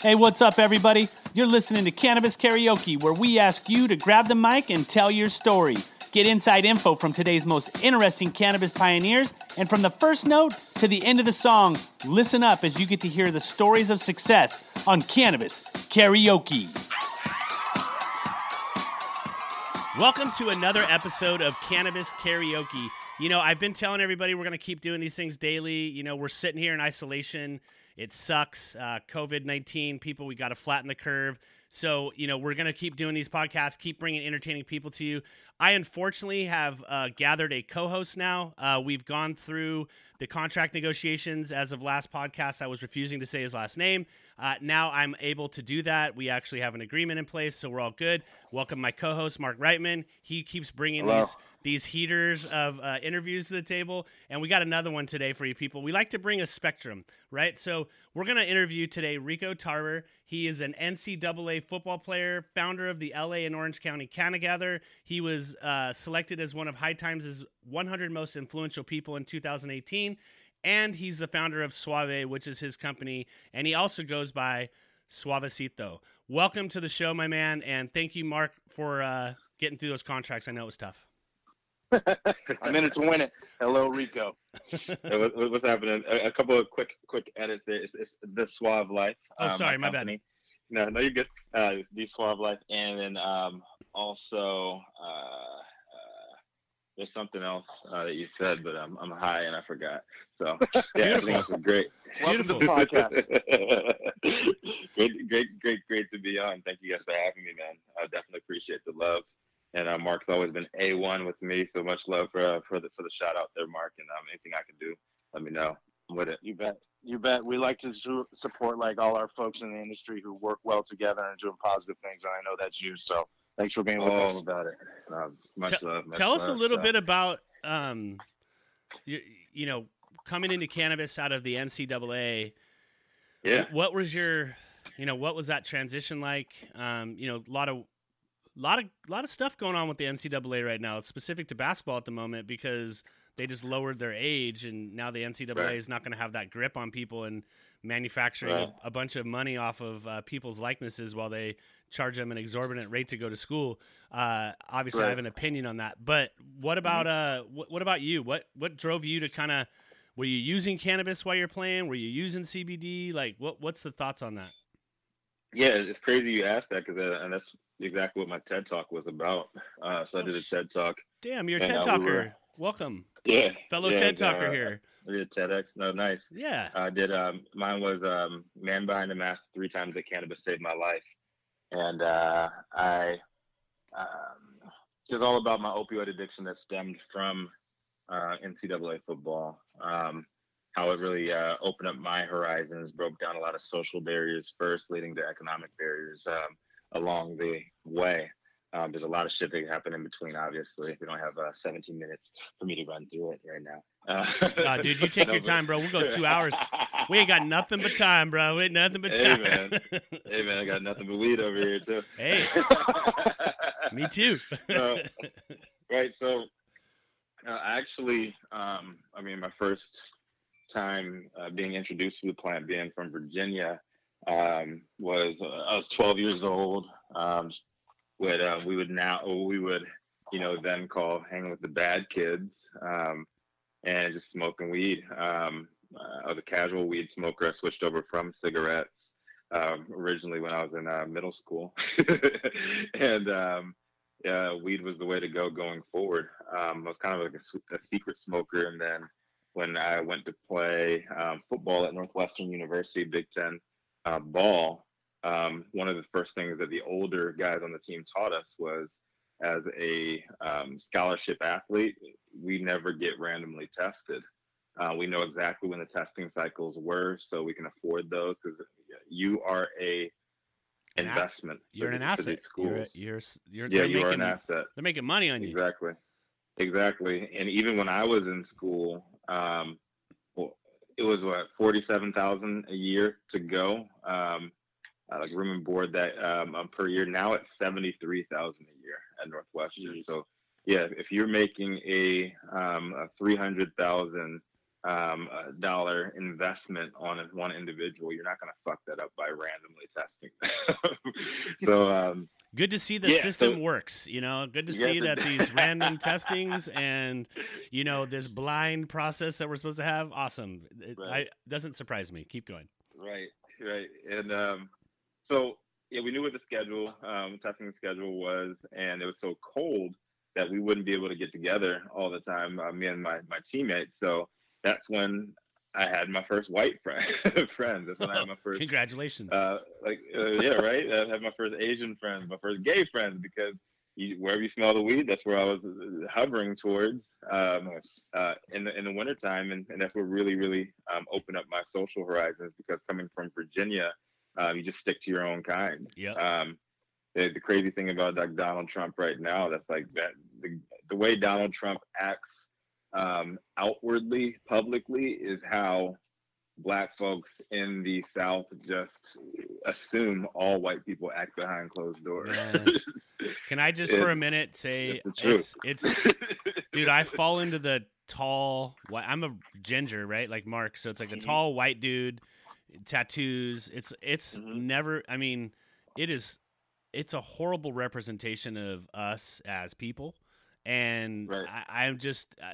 Hey, what's up, everybody? You're listening to Cannabis Karaoke, where we ask you to grab the mic and tell your story. Get inside info from today's most interesting cannabis pioneers, and from the first note to the end of the song, listen up as you get to hear the stories of success on Cannabis Karaoke. Welcome to another episode of Cannabis Karaoke. You know, I've been telling everybody we're going to keep doing these things daily. You know, we're sitting here in isolation. It sucks. Uh, COVID 19, people, we got to flatten the curve. So, you know, we're going to keep doing these podcasts, keep bringing entertaining people to you. I unfortunately have uh, gathered a co host now. Uh, we've gone through the contract negotiations. As of last podcast, I was refusing to say his last name. Uh, now I'm able to do that. We actually have an agreement in place, so we're all good. Welcome my co-host Mark Reitman. He keeps bringing Hello. these these heaters of uh, interviews to the table, and we got another one today for you people. We like to bring a spectrum, right? So we're gonna interview today Rico Tarver. He is an NCAA football player, founder of the LA and Orange County Cannagather. He was uh, selected as one of High Times' 100 most influential people in 2018 and he's the founder of Suave, which is his company, and he also goes by Suavecito. Welcome to the show, my man, and thank you, Mark, for uh, getting through those contracts. I know it was tough. I'm in it to win it. Hello, Rico. Hey, what- what- what's happening? A, a couple of quick quick edits there. It's, it's the Suave Life. Oh, uh, sorry, my bad. No, no, you're good. Uh, the Suave Life, and then um, also uh, there's something else uh, that you said, but I'm I'm high and I forgot. So yeah, everything else is great. Welcome to the podcast. great, great, great, great to be on. Thank you guys for having me, man. I definitely appreciate the love. And uh, Mark's always been a one with me. So much love for uh, for the for the shout out there, Mark. And um, anything I can do, let me know. I'm with it. You bet. You bet. We like to su- support like all our folks in the industry who work well together and doing positive things, and I know that's you. So thanks for being with All us. about it. Um, much Te- love. Much Tell us a little So, bit about, um, you, you know, coming into cannabis out of the NCAA. Yeah. What was your, you know, what was that transition like? Um, you know, a lot of, lot of, lot of stuff going on with the NCAA right now. It's specific to basketball at the moment because they just lowered their age, and now the NCAA Right. is not going to have that grip on people and manufacturing Right. a, a bunch of money off of uh, people's likenesses while they charge them an exorbitant rate to go to school. Uh, obviously, I have an opinion on that. But what about uh, what, what about you? What what drove you to kind of were you using cannabis while you're playing? Were you using CBD? Like, what what's the thoughts on that? Yeah, it's crazy you asked that because uh, and that's exactly what my TED talk was about. Uh, so I Oh, did a TED talk. Damn, you're a TED uh, talker. we were- Welcome, Yeah. fellow yeah, TED talker uh, here. I did TEDx. No, nice. Yeah. I did. Um, mine was um, "Man Behind the Mask: Three Times That Cannabis Saved My Life," and uh, I um, it was all about my opioid addiction that stemmed from uh, NCAA football. Um, how it really uh, opened up my horizons, broke down a lot of social barriers first, leading to economic barriers um, along the way. Um, there's a lot of shit that happened in between. Obviously, we don't have uh, 17 minutes for me to run through it right now. Uh, Nah, dude, you take your time, bro. We'll go two hours. We ain't got nothing but time, bro. We ain't nothing but time. Hey, man. Hey man, I got nothing but weed over here too. Hey. Me too. So, right. So, uh, actually, um, I mean, my first time uh, being introduced to the plant, being from Virginia, um, was uh, I was 12 years old. Um, what uh, we would now we would you know then call hanging with the bad kids um, and just smoking weed. Um, I was a casual weed smoker. I switched over from cigarettes um, originally when I was in uh, middle school, and um, weed was the way to go going forward. Um, I was kind of like a secret smoker, and then when I went to play um, football at Northwestern University, Big Ten uh, ball, um, one of the first things that the older guys on the team taught us was as a um, scholarship athlete, we never get randomly tested. Uh, we know exactly when the testing cycles were, so we can afford those because you are a An investment. You're an the- for these asset. You're, a- you're, you're, yeah, you are an asset. They're making money on you. Exactly. Exactly. And even when I was in school, um, it was what forty-seven thousand a year to go, um, uh, like room and board that um, uh, per year. Now it's seventy-three thousand a year at Northwestern. Jeez. So, yeah, if you're making a, um, a three hundred thousand um, dollar investment on one individual, you're not going to fuck that up by randomly testing. so um, good to see the yeah, system so, works. You know, good to yes, see that these random testings and you know this blind process that we're supposed to have. Awesome. It right. I, doesn't surprise me. Keep going. Right. Right. And um, so yeah, we knew what the schedule, um, testing schedule was, and it was so cold that we wouldn't be able to get together all the time, uh, me and my my teammates. So that's when I had my first white friend. friend. That's when I had my first. Congratulations. Uh, like uh, yeah, right. I had my first Asian friends, my first gay friends, because you, wherever you smell the weed, that's where I was uh, hovering towards um, uh, in the in the wintertime, and, and that's what really really um, opened up my social horizons. Because coming from Virginia, um, you just stick to your own kind. Yeah. Um, the, the crazy thing about like Donald Trump right now, that's like that the, the way Donald Trump acts um, outwardly, publicly, is how black folks in the South just assume all white people act behind closed doors. Can I just for a minute say it's it's, it's dude, I fall into the tall I'm a ginger, right? Like Mark, so it's like a mm-hmm. tall white dude, tattoos. It's it's mm-hmm. never I mean, it is it's a horrible representation of us as people and right. I, am just uh,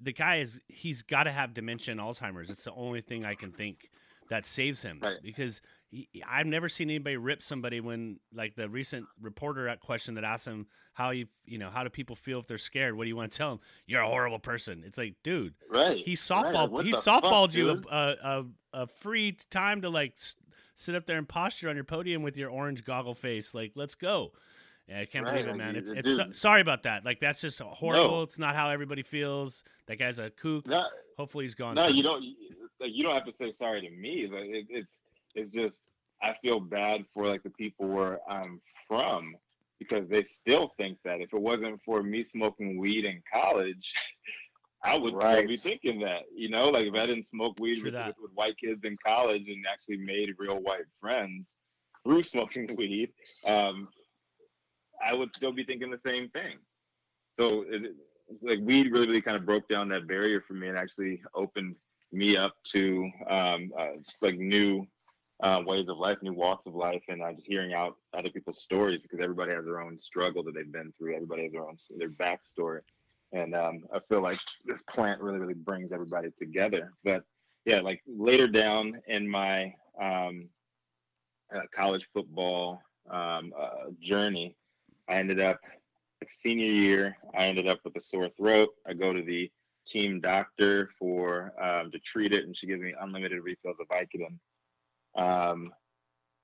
the guy is he's got to have dementia and Alzheimer's. It's the only thing I can think that saves him right. because I've never seen anybody rip somebody when like the recent reporter at question that asked him how you you know how do people feel if they're scared? What do you want to tell them? You're a horrible person. It's like, dude, right? He softball right. he softballed fuck, you a, a, a free time to like sit up there and posture on your podium with your orange goggle face. Like, let's go. Yeah, I can't right. believe it, man. It's it's so, sorry about that. Like that's just horrible. No. It's not how everybody feels. That guy's a kook. Not, Hopefully he's gone. No, you don't. You don't have to say sorry to me. Like it, it's it's just I feel bad for like the people where I'm from because they still think that if it wasn't for me smoking weed in college, I would right. still be thinking that. You know, like if I didn't smoke weed with, with, with white kids in college and actually made real white friends through smoking weed, um, I would still be thinking the same thing. So it, like weed really, really kind of broke down that barrier for me and actually opened me up to um, uh, just like new uh, ways of life, new walks of life, and uh, just hearing out other people's stories because everybody has their own struggle that they've been through. Everybody has their own their backstory, and um, I feel like this plant really, really brings everybody together. But yeah, like later down in my um, uh, college football um, uh, journey, I ended up like senior year. I ended up with a sore throat. I go to the team doctor for um, to treat it, and she gives me unlimited refills of Vicodin. Um,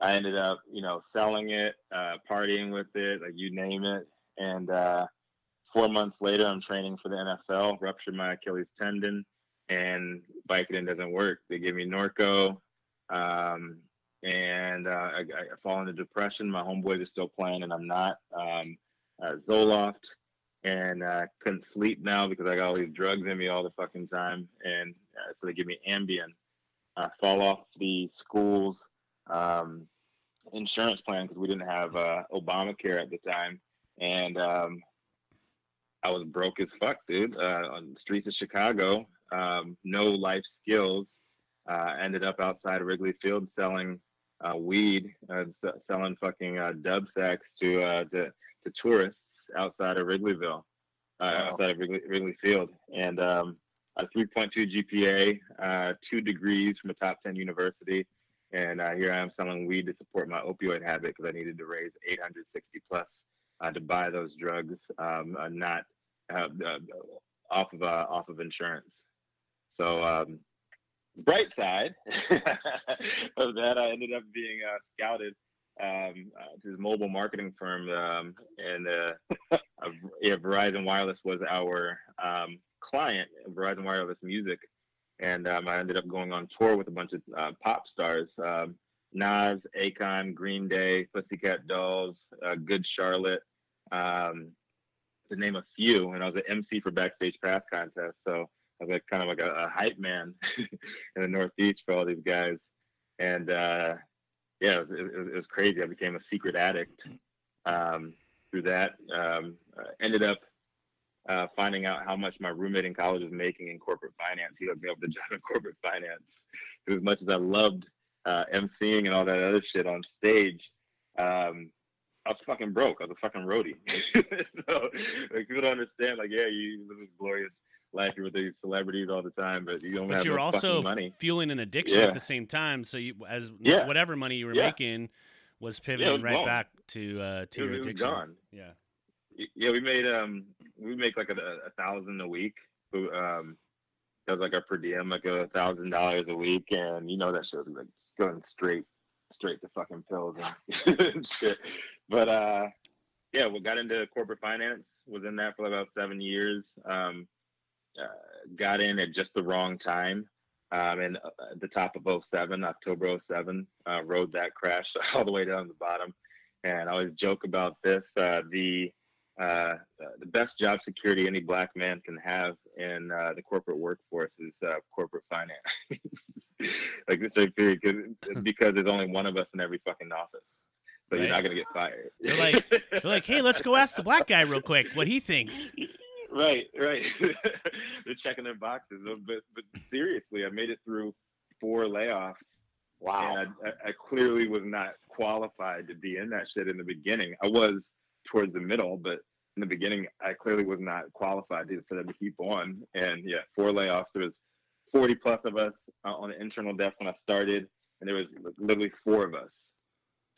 I ended up, you know, selling it, uh, partying with it, like you name it. And uh, four months later, I'm training for the NFL. Ruptured my Achilles tendon, and Vicodin doesn't work. They give me Norco. Um, and uh, I, I, fall into depression. My homeboys are still playing, and I'm not. Um, uh, Zoloft, and uh, couldn't sleep now because I got all these drugs in me all the fucking time, and uh, so they give me Ambien. I fall off the school's um, insurance plan because we didn't have uh, Obamacare at the time, and um, I was broke as fuck, dude. Uh, on the streets of Chicago, um, no life skills. Uh, ended up outside of Wrigley Field selling uh, weed, uh, selling fucking uh, dub sacks to, uh, to to tourists outside of Wrigleyville, uh, wow. outside of Wrigley, Wrigley Field, and um, a 3.2 GPA, uh, two degrees from a top 10 university, and here I am selling weed to support my opioid habit because I needed to raise 860 plus to buy those drugs, um, not off of off of insurance. So um, bright side of that, I ended up being uh, scouted um, uh, to this mobile marketing firm, um, and uh, yeah, Verizon Wireless was our um, client, Verizon Wireless Music, and um, I ended up going on tour with a bunch of uh, pop stars. Um, Nas, Akon, Green Day, Pussycat Dolls, uh, Good Charlotte, um, to name a few. And I was an MC for Backstage Pass contest, so I was like kind of like a, a hype man in the Northeast for all these guys. And uh, yeah, it was, it, was, it was, crazy. I became a secret addict um, through that. Um, ended up uh, finding out how much my roommate in college was making in corporate finance. He hooked me up to job in corporate finance. As much as I loved uh, emceeing and all that other shit on stage, um, I was fucking broke. I was a fucking roadie. so like people don't understand. Like, yeah, you live this glorious life with these celebrities all the time, but you don't but have you're no also money. fueling an addiction Yeah. at the same time. So you, as Yeah. whatever money you were Yeah. making, was pivoting was right gone. back to uh, to It your was- it was addiction. gone. Yeah. Yeah, we made um we make like a, a thousand a week. Um, that was like our per diem, like a thousand dollars a week, and you know that shit was like going straight straight to fucking pills and, shit. But uh, yeah, we got into corporate finance. Was in that for about seven years. Um, uh, got in at just the wrong time. Um, and uh, the top of 07, October 07, uh, rode that crash all the way down to the bottom. And I always joke about this. Uh, the uh, uh, the best job security any black man can have in uh, the corporate workforce is uh, corporate finance. like this right period, cause, because there's only one of us in every fucking office, so you're not gonna get fired. They're like- They're like, hey, let's go ask the black guy real quick what he thinks. right, right. They're checking their boxes, but but seriously, I made it through four layoffs. Wow. And I, I, I clearly was not qualified to be in that shit in the beginning. I was towards the middle, but in the beginning, I clearly was not qualified to, for them to keep on. And yeah, four layoffs. There was 40 plus of us uh, on the internal desk when I started, and there was literally four of us.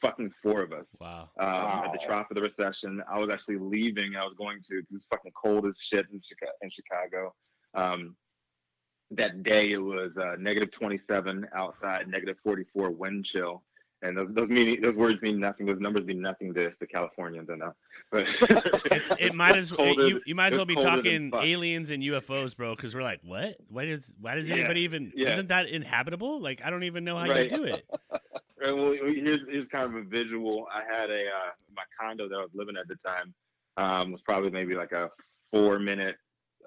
Fucking four of us. Wow. Um, At the trough of the recession, I was actually leaving. I was going to. It was fucking cold as shit in Chicago. In Chicago. Um, that day it was uh, negative 27 outside, negative 44 wind chill, and those those meaning those words mean nothing. Those numbers mean nothing to, to Californians. I know, but It's it might as well you, you might as well be talking aliens and UFOs, bro. Because we're like, what? Why does why does Yeah, anybody even? yeah. Isn't that inhabitable? Like, I don't even know how Right. you do it. Right, well, here's here's kind of a visual. I had a uh, my condo that I was living at the time um, was probably maybe like a four minute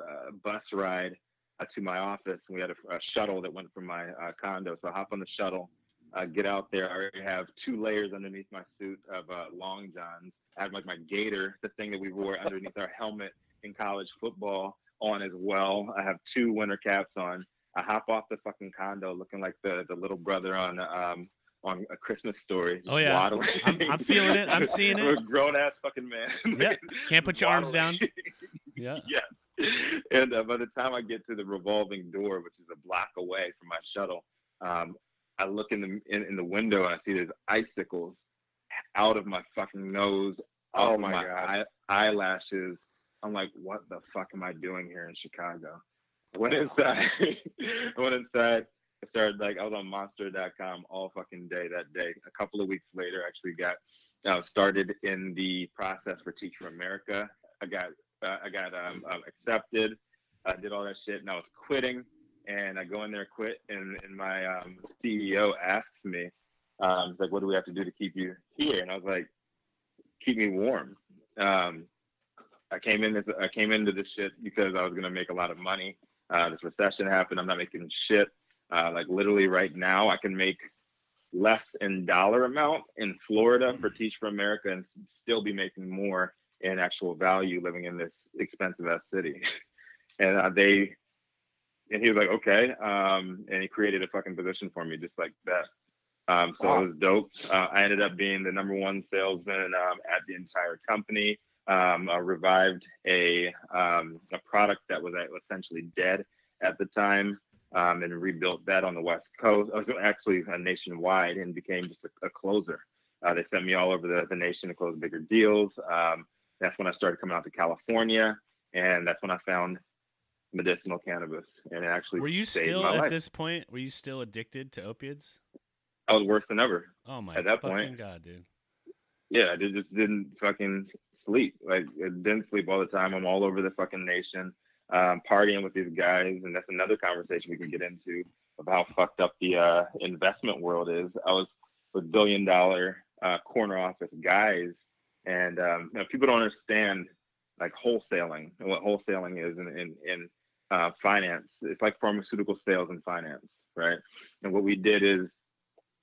uh, bus ride uh, to my office. and We had a, a shuttle that went from my uh, condo, so I hop on the shuttle, uh, get out there. I already have two layers underneath my suit of uh, long johns. I have like my gator, the thing that we wore underneath our helmet in college football, on as well. I have two winter caps on. I hop off the fucking condo looking like the the little brother on um on a Christmas story. Oh, yeah. waddling. I'm- I'm feeling it. I'm seeing I'm it. a grown ass fucking man. Yeah. Can't put your arms down. Yeah, Yeah. And uh, by the time I get to the revolving door, which is a block away from my shuttle, um, I look in the in, in the window and I see there's icicles out of my fucking nose, Oh my my God. eye, eyelashes. I'm like, what the fuck am I doing here in Chicago? I went inside. I went inside. I started like I was on Monster.com all fucking day that day. A couple of weeks later, I actually got uh, started in the process for Teach for America. I got uh, I got um, um, accepted. I did all that shit, and I was quitting. And I go in there, quit, and, and my um, CEO asks me, um, "He's like, what do we have to do to keep you here?" And I was like, "Keep me warm." Um, I came in this, I came into this shit because I was gonna make a lot of money. Uh, this recession happened. I'm not making shit. Uh, like literally right now, I can make less in dollar amount in Florida for Teach for America and still be making more in actual value living in this expensive ass city. and uh, they, and he was like, okay. Um, and he created a fucking position for me just like that. Um, so Wow. it was dope. Uh, I ended up being the number one salesman um, at the entire company. Um, I revived a um, a product that was uh, essentially dead at the time, um, and rebuilt that on the West Coast. I was actually uh, nationwide and became just a, a closer. Uh, they sent me all over the, the nation to close bigger deals. Um, that's when I started coming out to California, and that's when I found medicinal cannabis, and it actually Were you still at life. this point? Were you still addicted to opiates? I was worse than ever. Oh my At that point- god, dude! yeah, I did- just didn't fucking sleep. Like, I didn't sleep all the time. I'm all over the fucking nation, um, partying with these guys, and that's another conversation we can get into of how fucked up the uh, investment world is. I was with billion dollar uh, corner office guys, and um, you know, people don't understand like wholesaling and what wholesaling is and in, in uh, finance. It's like pharmaceutical sales and finance, right? And what we did is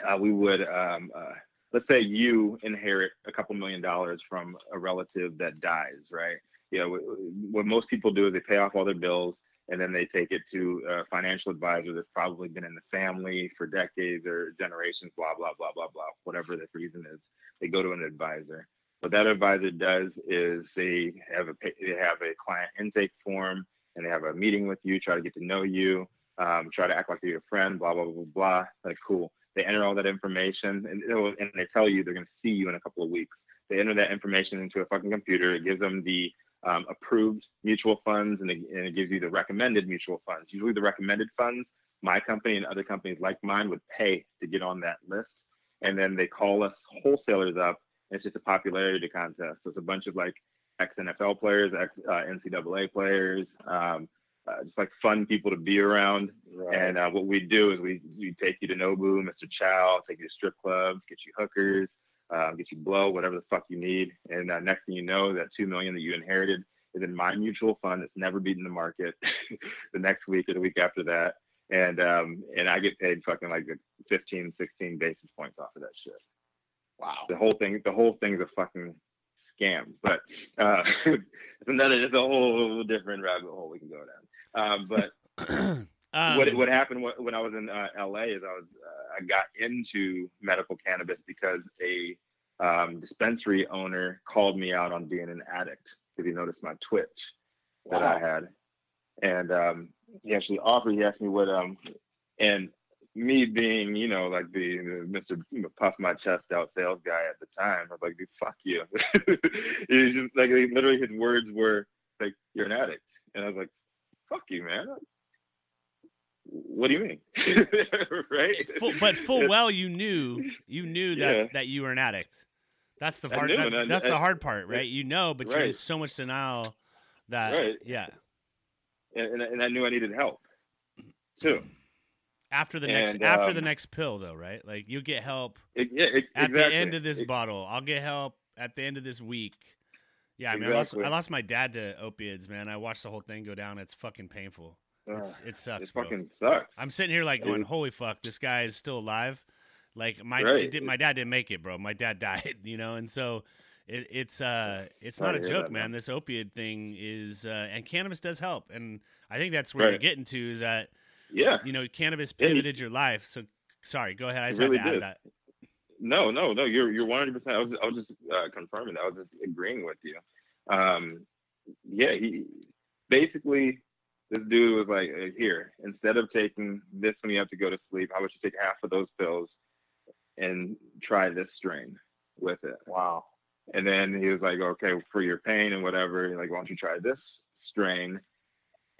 uh, we would um, uh, let's say you inherit a couple million dollars from a relative that dies, right? You know, what most people do is they pay off all their bills and then they take it to a financial advisor that's probably been in the family for decades or generations, blah, blah, blah, blah, blah, whatever the reason is. They go to an advisor. What that advisor does is they have a they have a client intake form and they have a meeting with you, try to get to know you, um, try to act like you're your friend, blah blah blah blah. Like cool. They enter all that information and, and they tell you they're going to see you in a couple of weeks. They enter that information into a fucking computer. It gives them the um, approved mutual funds and it, and it gives you the recommended mutual funds. Usually, the recommended funds, my company and other companies like mine would pay to get on that list. And then they call us wholesalers up. it's just a popularity contest. So it's a bunch of like ex NFL players, ex uh, NCAA players, um, uh, just like fun people to be around. Right. And uh, what we do is we, we take you to Nobu, Mr. Chow, take you to strip clubs, get you hookers, uh, get you blow, whatever the fuck you need. And uh, next thing you know, that two million that you inherited is in my mutual fund that's never beaten the market. the next week or the week after that, and um, and I get paid fucking like 15, 16 basis points off of that shit. Wow. The whole thing, the whole thing's a fucking scam. But uh, it's another, it's a whole different rabbit hole we can go down. Um, but um, what what happened when I was in uh, LA is I was uh, I got into medical cannabis because a um, dispensary owner called me out on being an addict because he noticed my Twitch that wow. I had, and um, he actually offered. He asked me what um, and me being you know like the, the Mr. Puff my chest out sales guy at the time, I was like, dude, fuck you. He's just like literally his words were like, you're an addict, and I was like, fuck you, man what do you mean? right? Full, but full well, you knew you knew that yeah. that you were an addict. That's the part. That, I, that's I, the hard part, right? You know, but right. you're in so much denial that right. yeah. And, and I knew I needed help too. After the next and, after um, the next pill, though, right? Like you get help it, yeah, it, at exactly. the end of this it, bottle. I'll get help at the end of this week. Yeah, I mean, exactly. I lost I lost my dad to opiates, man. I watched the whole thing go down. It's fucking painful. It's, it sucks. It fucking bro. sucks. I'm sitting here like going, "Holy fuck, this guy is still alive." Like my right. did, my dad didn't make it, bro. My dad died, you know, and so it, it's uh it's not a joke, that, man. This opiate thing is uh, and cannabis does help, and I think that's where right. you're getting to is that yeah, you know, cannabis pivoted your life. So sorry, go ahead. I just really had to did. add that. No, no, no. You're you're 100. percent I was I was just uh, confirming. That. I was just agreeing with you. Um, yeah, he basically this dude was like, here, instead of taking this when you have to go to sleep, how about you take half of those pills and try this strain with it? Wow. And then he was like, okay, for your pain and whatever, like, why don't you try this strain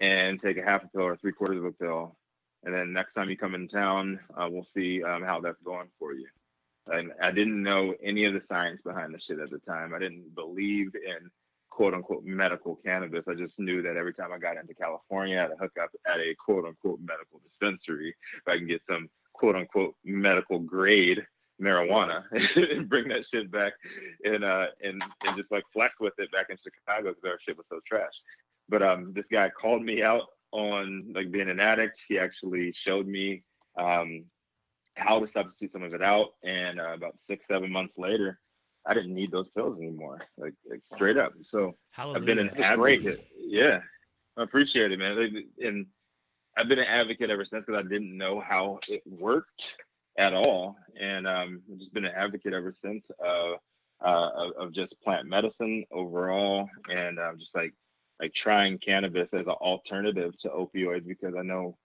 and take a half a pill or three quarters of a pill? And then next time you come in town, uh, we'll see um, how that's going for you. And I didn't know any of the science behind the shit at the time. I didn't believe in quote unquote medical cannabis. I just knew that every time I got into California, I had to hook up at a quote unquote medical dispensary if I can get some quote unquote medical grade marijuana and bring that shit back and uh and and just like flex with it back in Chicago because our shit was so trash. But um this guy called me out on like being an addict. He actually showed me um how to substitute some of it out and uh, about six seven months later I didn't need those pills anymore, like, like straight up. So Hallelujah. I've been an advocate. Yeah, I appreciate it, man. And I've been an advocate ever since because I didn't know how it worked at all, and um, I've just been an advocate ever since uh, uh, of, of, just plant medicine overall, and uh, just like like trying cannabis as an alternative to opioids because I know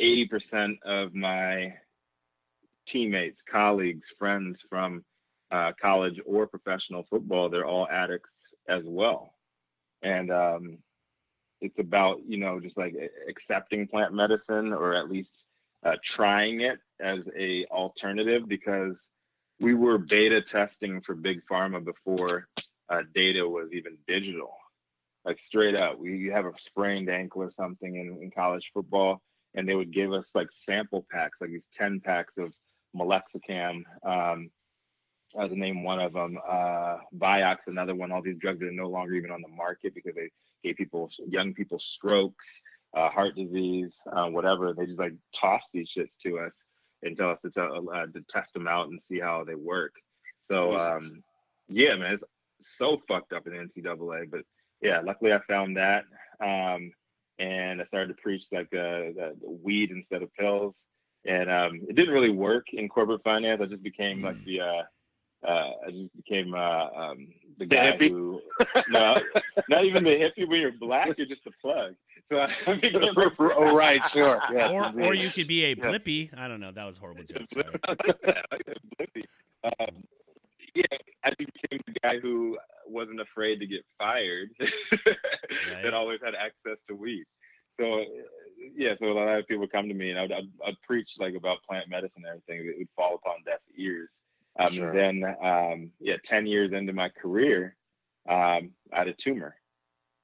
80% of my teammates, colleagues, friends from uh, college or professional football, they're all addicts as well. And um, it's about, you know, just like accepting plant medicine or at least uh, trying it as a alternative because we were beta testing for big pharma before uh, data was even digital. Like straight up, we you have a sprained ankle or something in, in college football, and they would give us like sample packs, like these 10 packs of Meloxicam, um, uh, to name one of them. Uh, Vioxx, another one. All these drugs that are no longer even on the market because they gave people, young people, strokes, uh, heart disease, uh, whatever. They just like toss these shits to us and tell us to, tell, uh, to test them out and see how they work. So, um, yeah, man, it's so fucked up in NCAA. But yeah, luckily I found that. Um, and I started to preach like uh, the, the weed instead of pills. And um, it didn't really work in corporate finance. I just became like the, uh, uh, I just became uh, um, the guy hippie? who, no, not even the hippie. When you're black, you're just a plug. So I became oh, right, sure. Yes, or indeed. or you could be a Yes. blippy. I don't know. That was a horrible joke. sorry. Blippy. yeah, I just became the guy who wasn't afraid to get fired, that always had access to weed. So, yeah, so a lot of people come to me and I'd, I'd, I'd preach like about plant medicine and everything. It would fall upon deaf ears. Um, Sure. Then, um, yeah, 10 years into my career, um, I had a tumor.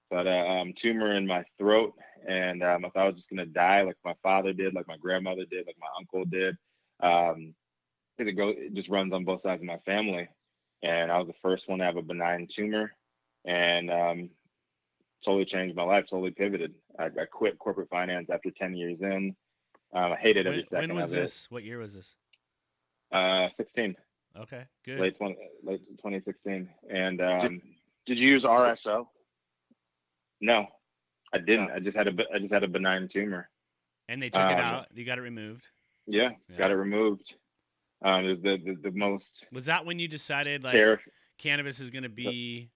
So I had a um, tumor in my throat, and um, I thought I was just gonna die, like my father did, like my grandmother did, like my uncle did. Um, it go, it just runs on both sides of my family, and I was the first one to have a benign tumor, and um, totally changed my life. Totally pivoted. I, I quit corporate finance after 10 years in. Um, I hated every When, second when was of it. this? What year was this? Uh, 16, Okay, good. late 20, late 2016, and um, Did you use RSO? no, I didn't. No. I just had a I just had a benign tumor. And they took it Um, out. You got it removed. Yeah, Yeah. got it removed. Um, was the, the, the most Was that when you decided like terrif- cannabis is gonna be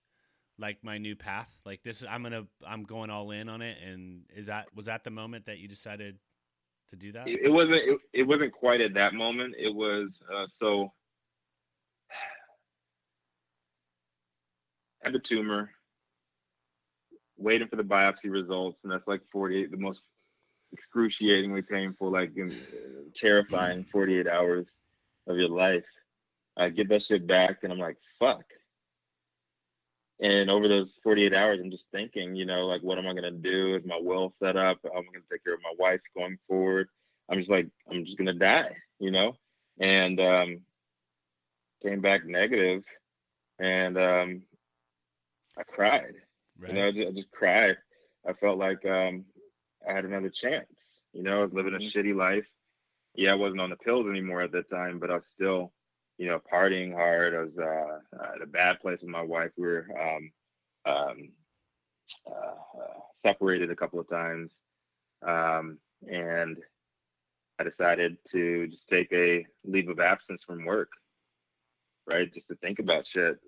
like my new path? Like this, I'm gonna I'm going all in on it. And is that was that the moment that you decided to do that? it, it wasn't it, it wasn't quite at that moment it was uh, so had the tumor waiting for the biopsy results and that's like 48 the most excruciatingly painful like uh, terrifying 48 hours of your life i get that shit back and i'm like fuck and over those 48 hours i'm just thinking you know like what am i going to do is my will set up how am i going to take care of my wife going forward i'm just like i'm just going to die you know and um came back negative and um i cried right. you know, I just, I just cried. I felt like um, I had another chance. You know, I was living a Mhm. shitty life. Yeah, I wasn't on the pills anymore at that time, but I was still, you know, partying hard. I was uh, at a bad place with my wife. We were um, um, uh, uh, separated a couple of times, um, and I decided to just take a leave of absence from work. Right, just to think about shit.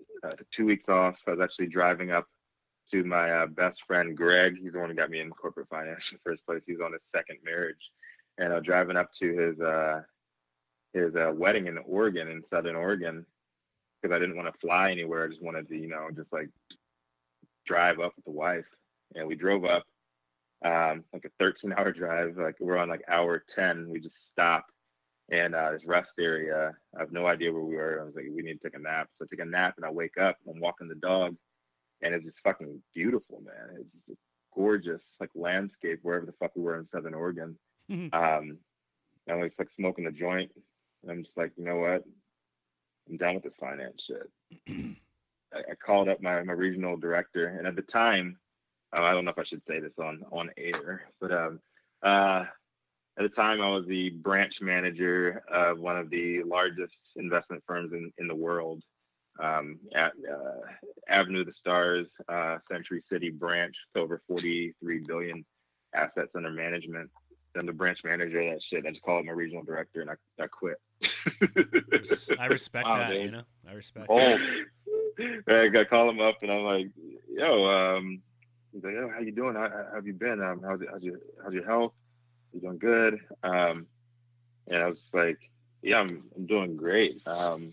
Two weeks off. I was actually driving up to my uh, best friend Greg. He's the one who got me in corporate finance in the first place. He's on his second marriage, and was driving up to his uh, his uh, wedding in Oregon, in Southern Oregon, because I didn't want to fly anywhere. I just wanted to, you know, just like drive up with the wife. And we drove up, um, like a 13 hour drive. Like we're on like hour 10. We just stopped and uh, this rest area. I have no idea where we were. I was like, we need to take a nap. So I take a nap and I wake up. I'm walking the dog, and it's just fucking beautiful, man. It's just gorgeous like landscape wherever the fuck we were in Southern Oregon. Mhm. um, and I was like smoking a joint, and I'm just like, you know what? I'm done with this finance shit. I, I called up my, my regional director, and at the time, uh, I don't know if I should say this on on air, but um, uh, at the time, I was the branch manager of one of the largest investment firms in, in the world, um, at uh, Avenue of the Stars, uh, Century City branch, with over 43 billion assets under management. I'm the branch manager of that shit. I just called my regional director and I, I quit. I respect Wow, that. dude. You know, I respect. Bold. I got call him up and I'm like, yo, um, he's like, yo, how you doing? How, how have you been? Um, how's, how's your how's your health? You doing good? Um, and I was like, yeah, I'm I'm doing great. Um,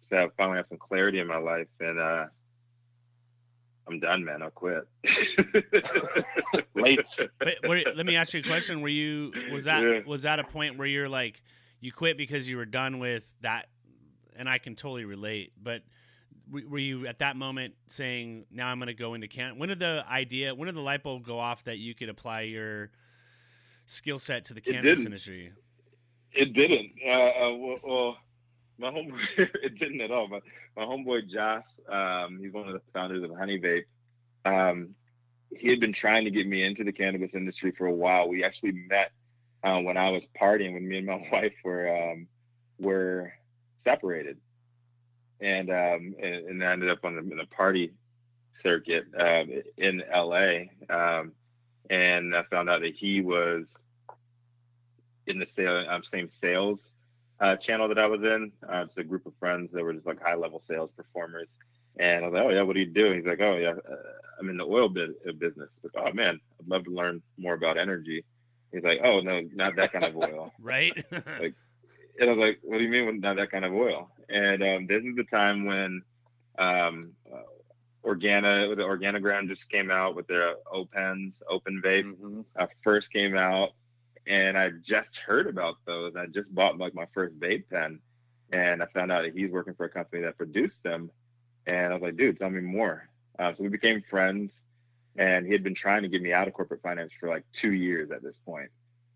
so I finally have some clarity in my life and uh, I'm done, man. I'll quit. Late. But were, let me ask you a question. Were you was that Yeah. was that a point where you're like you quit because you were done with that? And I can totally relate. But w- were you at that moment saying, "Now I'm going to go into can"? When did the idea? When did the light bulb go off that you could apply your skill set to the It cannabis didn't. industry? It didn't. Uh, uh, well, well, my homeboy, it didn't at all. But my homeboy Josh, um, he's one of the founders of Honey Vape. Um, he had been trying to get me into the cannabis industry for a while. We actually met uh, when I was partying when me and my wife were um, were separated, and um, and, and I ended up on the, in a party circuit um, in LA, um, and I found out that he was in the sale, um, same sales uh, channel that I was in. Uh, it's a group of friends that were just like high level sales performers. And I was like, oh, yeah, what do you do? He's like, oh, yeah, uh, I'm in the oil bu- uh, business. Like, oh, man, I'd love to learn more about energy. He's like, oh, no, not that kind of oil. right. like, and I was like, what do you mean not that kind of oil? And um, this is the time when um, uh, Organa, the Organigram just came out with their Opens, Open Vape, mm-hmm. uh, first came out and I just heard about those. I just bought like my first vape pen, and I found out that he's working for a company that produced them. And I was like, dude, tell me more. Uh, so we became friends, and he had been trying to get me out of corporate finance for like two years at this point.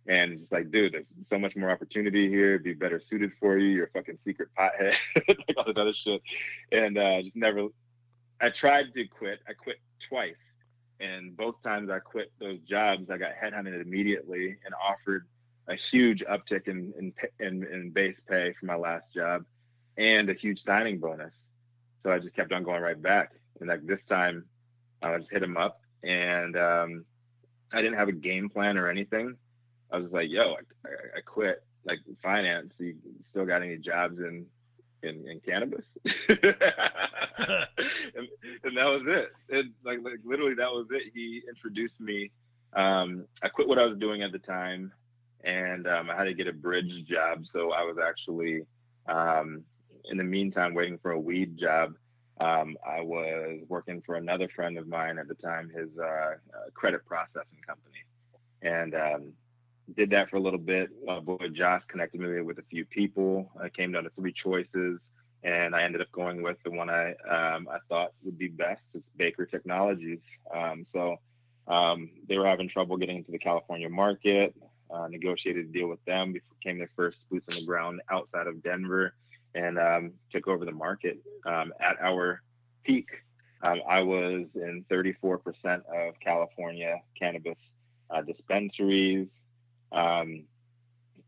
And just like, dude, there's so much more opportunity here. Be better suited for you. You're a fucking secret pothead, like all this other shit. And uh, just never. I tried to quit. I quit twice and both times I quit those jobs, I got headhunted immediately and offered a huge uptick in, in, in, in base pay for my last job and a huge signing bonus. So I just kept on going right back. And like this time, I just hit him up and um, I didn't have a game plan or anything. I was like, yo, I, I quit like finance. You still got any jobs in in, in cannabis. And, and, that was it. And like, like literally that was it. He introduced me um, i quit what i was doing at the time and um, i had to get a bridge job. So i was actually um, in the meantime waiting for a weed job. Um, i was working for another friend of mine at the time his uh, uh, credit processing company. And um, did that for a little bit. My boy Josh connected me with a few people. I came down to three choices, and I ended up going with the one I um, I thought would be best. It's Baker Technologies. Um, so um, they were having trouble getting into the California market. Uh, negotiated a deal with them. Became their first boots on the ground outside of Denver, and um, took over the market um, at our peak. Um, I was in 34% of California cannabis uh, dispensaries, um,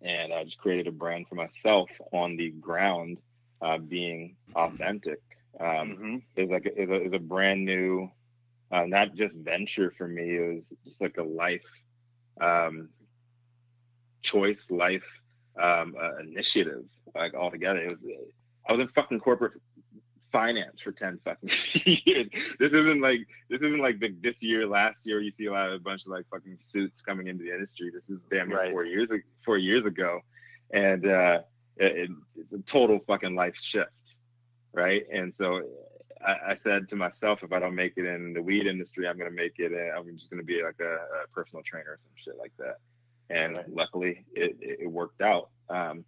and I just created a brand for myself on the ground, uh, being authentic. Um, mm-hmm. It's like a, it's, a, it's a brand new, uh, not just venture for me. It was just like a life um, choice, life um, uh, initiative, like altogether. It was. I was in fucking corporate finance for 10 fucking years. This isn't like this isn't like the this year, last year you see a lot of a bunch of like fucking suits coming into the industry. This is damn near right. four years four years ago. And uh it, it's a total fucking life shift. Right. And so I, I, said to myself, if I don't make it in the weed industry, I'm gonna make it. In, I'm just gonna be like a, a, personal trainer or some shit like that. And right. luckily, it, it, worked out. Um,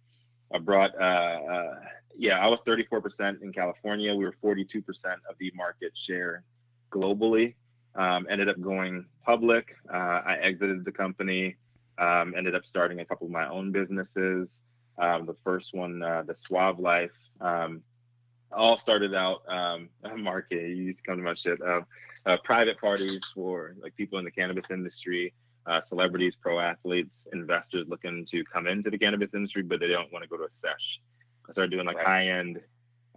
I brought uh, uh, yeah, I was 34% in California. We were 42% of the market share globally. Um, ended up going public. Uh, I exited the company. Um, ended up starting a couple of my own businesses. Um, the first one, uh, the Suave Life, um, all started out um, market. You used to come to my shit. Uh, uh, private parties for like people in the cannabis industry, uh, celebrities, pro athletes, investors looking to come into the cannabis industry, but they don't want to go to a sesh. I started doing like right. high end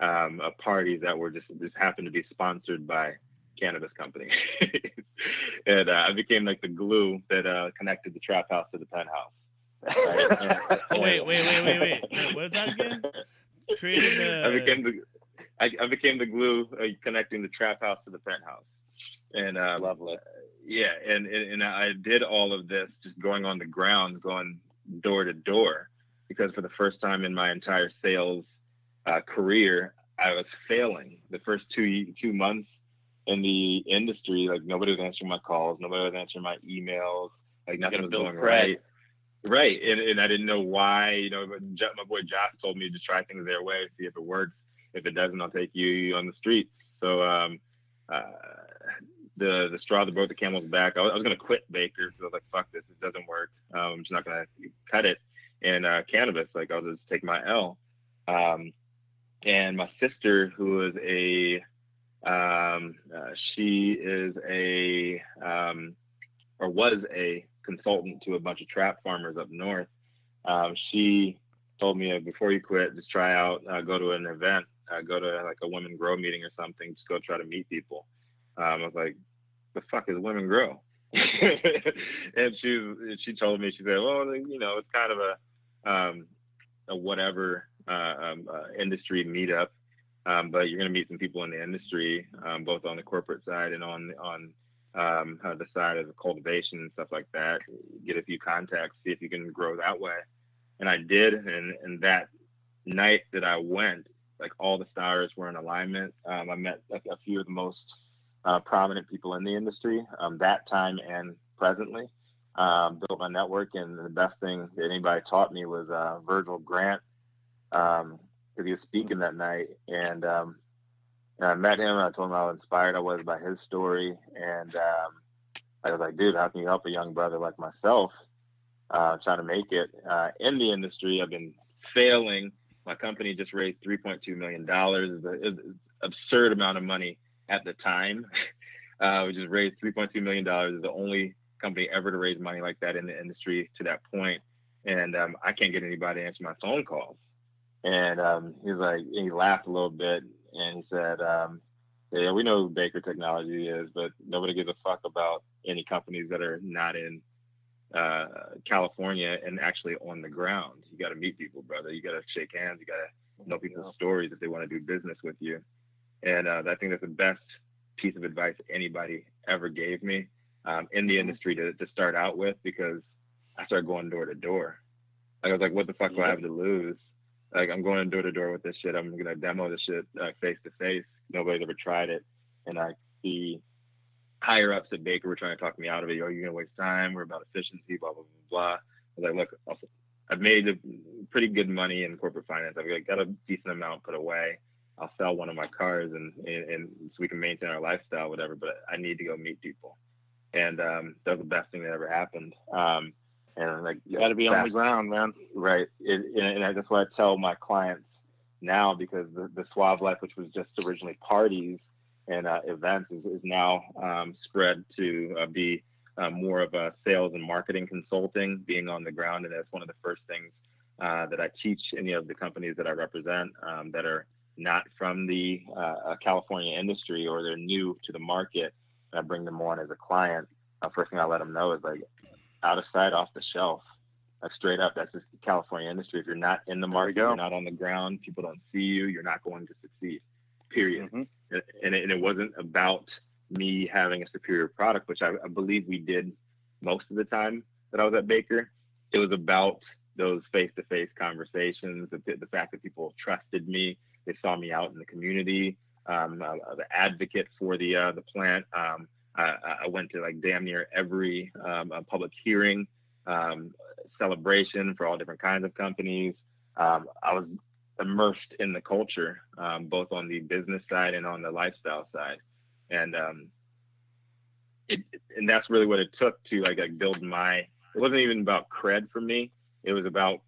um, uh, parties that were just just happened to be sponsored by cannabis companies, and uh, I became like the glue that uh, connected the trap house to the penthouse. Right? oh, wait, wait, wait, wait, wait! What was that again? Created the. I became the. I, I became the glue uh, connecting the trap house to the penthouse, and uh, lovely. Yeah, and, and and I did all of this just going on the ground, going door to door, because for the first time in my entire sales uh, career, I was failing. The first two two months in the industry, like nobody was answering my calls, nobody was answering my emails, like nothing was going right. Right, and, and I didn't know why. You know, my boy Josh told me to try things their way, see if it works. If it doesn't, I'll take you on the streets. So um, uh, the the straw that broke the camel's back. I was, was going to quit Baker because I was like, "Fuck this! This doesn't work. Um, I'm just not going to cut it." in uh, cannabis. Like I'll just take my L. Um, and my sister, who is a, um, uh, she is a, um, or was a consultant to a bunch of trap farmers up north. Um, she told me uh, before you quit, just try out, uh, go to an event, uh, go to like a women grow meeting or something, just go try to meet people. Um, I was like, the fuck is women grow? and she she told me she said, well, you know, it's kind of a um, a whatever uh, um, uh, industry meetup, um, but you're going to meet some people in the industry, um, both on the corporate side and on on um, uh, the side of the cultivation and stuff like that. Get a few contacts, see if you can grow that way. And I did, and and that night that I went, like all the stars were in alignment. I met like a few of the most uh, prominent people in the industry um, that time and presently. Um, built my network, and the best thing that anybody taught me was uh, Virgil Grant, because um, he was speaking that night, and, um, and I met him. And I told him how inspired I was by his story, and um, I was like, "Dude, how can you help a young brother like myself uh, trying to make it uh, in the industry? I've been failing. My company just raised 3.2 million dollars, is an absurd amount of money at the time. Uh, we just raised 3.2 million dollars. Is the only company ever to raise money like that in the industry to that point. And um, I can't get anybody to answer my phone calls. And um, he was like, he laughed a little bit and he said, um, yeah, we know who Baker Technology is, but nobody gives a fuck about any companies that are not in uh, California and actually on the ground. You got to meet people, brother. You got to shake hands. You got to know people's stories if they want to do business with you. And uh, I think that's the best piece of advice anybody ever gave me um, in the mm-hmm. industry to, to start out with because I started going door to door. Like, I was like, what the fuck yeah. do I have to lose? Like, I'm going door to door with this shit. I'm going to demo this shit face to face. Nobody's ever tried it. And I see higher ups at Baker were trying to talk me out of it. Oh, you're going to waste time. We're about efficiency, blah, blah, blah, blah. I was like, look, I've made pretty good money in corporate finance. I've got a decent amount put away. I'll sell one of my cars and, and, and so we can maintain our lifestyle, whatever. But I need to go meet people and um, that was the best thing that ever happened. Um, and like, you got to be fast, on the ground, man. Right. It, and that's what I tell my clients now because the, the Suave Life, which was just originally parties and uh, events, is, is now um, spread to uh, be uh, more of a sales and marketing consulting, being on the ground. And that's one of the first things uh, that I teach any of the companies that I represent um, that are not from the uh, California industry or they're new to the market and I bring them on as a client, uh, first thing I let them know is like out of sight, off the shelf. Like straight up, that's just the California industry. If you're not in the market, you are not on the ground, people don't see you, you're not going to succeed. Period. Mm-hmm. And, and, it, and, it, wasn't about me having a superior product, which I, I believe we did most of the time that I was at Baker. It was about those face-to-face conversations, the, the fact that people trusted me, they saw me out in the community, um, uh, the advocate for the uh, the plant. Um, I, I, went to like damn near every um, public hearing, um, celebration for all different kinds of companies. Um, I was immersed in the culture, um, both on the business side and on the lifestyle side, and it and that's really what it took to like, like build my. It wasn't even about cred for me. It was about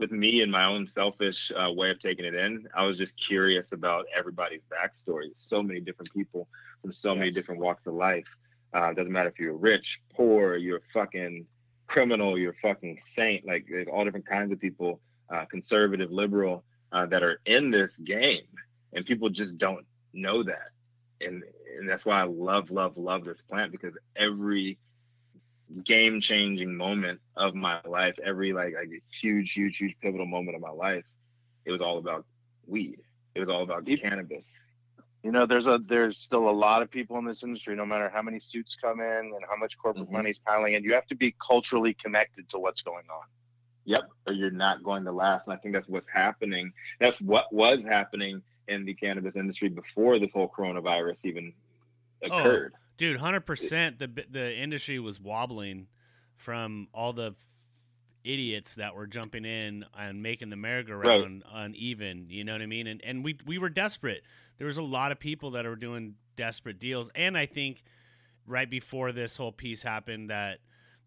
with me and my own selfish uh, way of taking it in, I was just curious about everybody's backstory. So many different people from so yes. many different walks of life. Uh, doesn't matter if you're rich, poor, you're a fucking criminal, you're a fucking saint. Like there's all different kinds of people, uh, conservative, liberal, uh, that are in this game, and people just don't know that. And and that's why I love, love, love this plant because every game changing moment of my life, every like like huge, huge, huge pivotal moment of my life, it was all about weed. It was all about cannabis. You know, there's a there's still a lot of people in this industry, no matter how many suits come in and how much corporate mm-hmm. money's piling in, you have to be culturally connected to what's going on. Yep, or you're not going to last. And I think that's what's happening. That's what was happening in the cannabis industry before this whole coronavirus even oh, occurred. Oh Dude, hundred percent. The the industry was wobbling from all the idiots that were jumping in and making the merry-go-round right. uneven. You know what I mean? And and we we were desperate. There was a lot of people that were doing desperate deals, and I think right before this whole piece happened that